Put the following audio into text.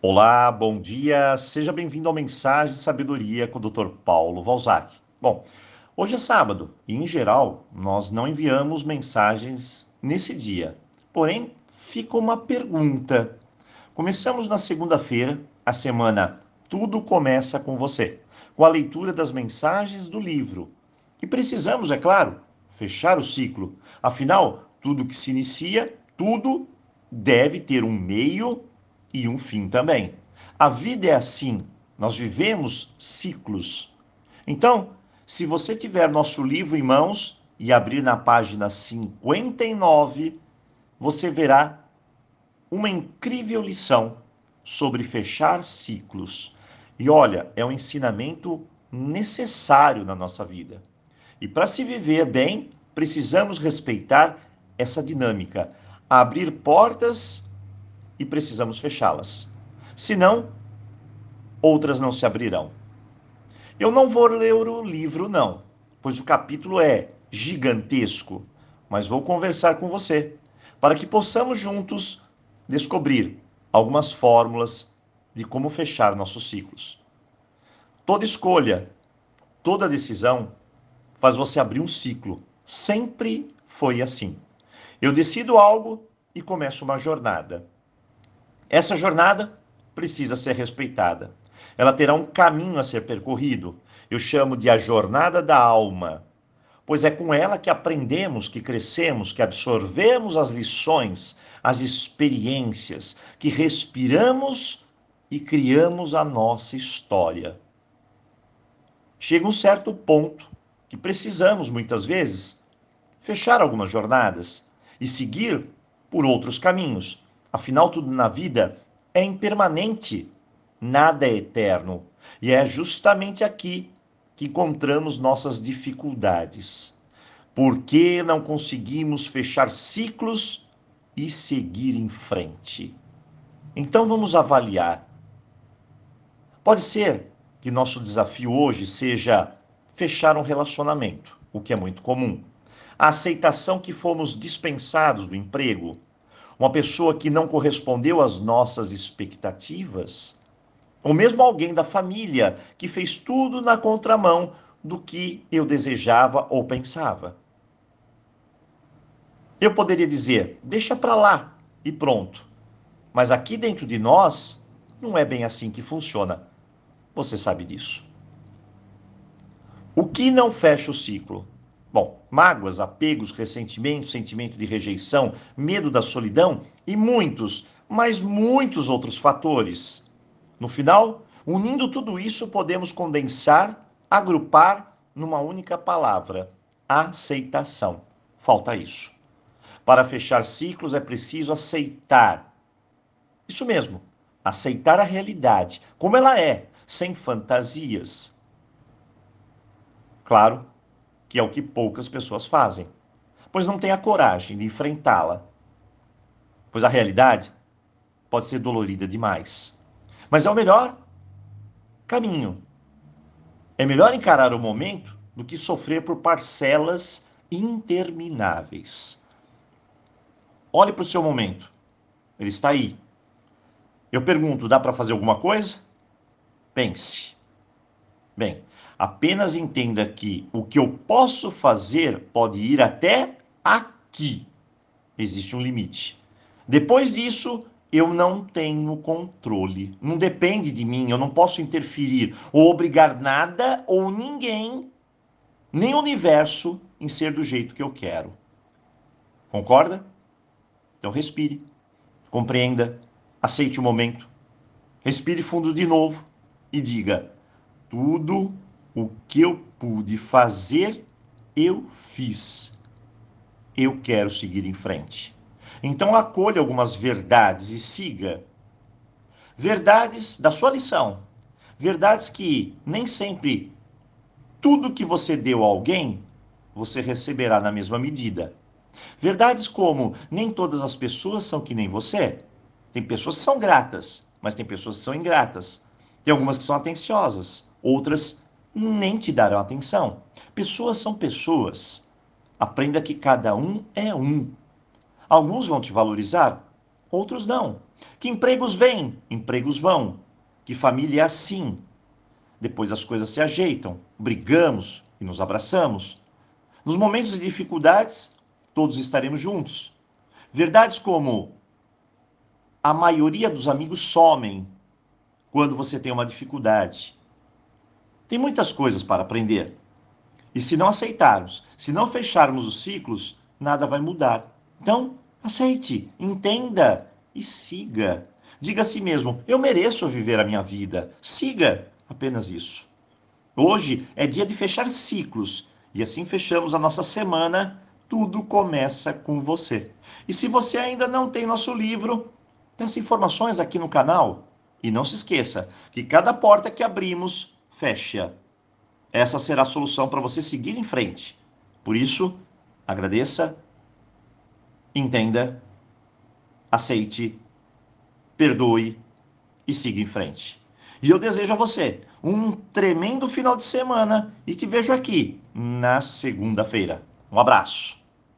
Olá, bom dia, seja bem-vindo ao Mensagem de Sabedoria com o Dr. Paulo Valzac. Bom, hoje é sábado e, em geral, nós não enviamos mensagens nesse dia. Porém, fica uma pergunta. Começamos na segunda-feira, a semana Tudo Começa com Você, com a leitura das mensagens do livro. E precisamos, é claro, fechar o ciclo. Afinal, tudo que se inicia, tudo deve ter um meio e um fim também. A vida é assim, nós vivemos ciclos. Então, se você tiver nosso livro em mãos e abrir na página 59, você verá uma incrível lição sobre fechar ciclos. E olha, é um ensinamento necessário na nossa vida. E para se viver bem, precisamos respeitar essa dinâmica, abrir portas e precisamos fechá-las. Senão, outras não se abrirão. Eu não vou ler o livro, não, pois o capítulo é gigantesco, mas vou conversar com você para que possamos juntos descobrir algumas fórmulas de como fechar nossos ciclos. Toda escolha, toda decisão faz você abrir um ciclo. Sempre foi assim. Eu decido algo e começo uma jornada. Essa jornada precisa ser respeitada. Ela terá um caminho a ser percorrido. Eu chamo de a jornada da alma, pois é com ela que aprendemos, que crescemos, que absorvemos as lições, as experiências, que respiramos e criamos a nossa história. Chega um certo ponto que precisamos, muitas vezes, fechar algumas jornadas e seguir por outros caminhos Afinal, tudo na vida é impermanente, nada é eterno. E é justamente aqui que encontramos nossas dificuldades. Por que não conseguimos fechar ciclos e seguir em frente? Então vamos avaliar. Pode ser que nosso desafio hoje seja fechar um relacionamento, o que é muito comum. A aceitação que fomos dispensados do emprego, uma pessoa que não correspondeu às nossas expectativas, ou mesmo alguém da família que fez tudo na contramão do que eu desejava ou pensava. Eu poderia dizer, deixa para lá e pronto. Mas aqui dentro de nós, não é bem assim que funciona. Você sabe disso. O que não fecha o ciclo? Bom, mágoas, apegos, ressentimentos, sentimento de rejeição, medo da solidão e muitos, mas muitos outros fatores. No final, unindo tudo isso, podemos condensar, agrupar numa única palavra: aceitação. Falta isso. Para fechar ciclos é preciso aceitar. Isso mesmo, aceitar a realidade como ela é, sem fantasias. Claro, que é o que poucas pessoas fazem, pois não têm a coragem de enfrentá-la. Pois a realidade pode ser dolorida demais. Mas é o melhor caminho. É melhor encarar o momento do que sofrer por parcelas intermináveis. Olhe para o seu momento. Ele está aí. Eu pergunto: dá para fazer alguma coisa? Pense. Bem, Apenas entenda que o que eu posso fazer pode ir até aqui. Existe um limite. Depois disso, eu não tenho controle. Não depende de mim, eu não posso interferir ou obrigar nada ou ninguém, nem o universo, em ser do jeito que eu quero. Concorda? Então respire, compreenda, aceite o momento, respire fundo de novo e diga: tudo o que eu pude fazer, eu fiz. Eu quero seguir em frente. Então acolha algumas verdades e siga. Verdades da sua lição. Verdades que nem sempre tudo que você deu a alguém, você receberá na mesma medida. Verdades como nem todas as pessoas são que nem você. Tem pessoas que são gratas, mas tem pessoas que são ingratas. Tem algumas que são atenciosas, outras nem te darão atenção. Pessoas são pessoas. Aprenda que cada um é um. Alguns vão te valorizar, outros não. Que empregos vêm, empregos vão. Que família é assim. Depois as coisas se ajeitam, brigamos e nos abraçamos. Nos momentos de dificuldades, todos estaremos juntos. Verdades como a maioria dos amigos somem quando você tem uma dificuldade. Tem muitas coisas para aprender. E se não aceitarmos, se não fecharmos os ciclos, nada vai mudar. Então, aceite, entenda e siga. Diga a si mesmo: eu mereço viver a minha vida. Siga apenas isso. Hoje é dia de fechar ciclos e assim fechamos a nossa semana. Tudo começa com você. E se você ainda não tem nosso livro, peça informações aqui no canal. E não se esqueça que cada porta que abrimos, fecha. Essa será a solução para você seguir em frente. Por isso, agradeça, entenda, aceite, perdoe e siga em frente. E eu desejo a você um tremendo final de semana e te vejo aqui na segunda-feira. Um abraço.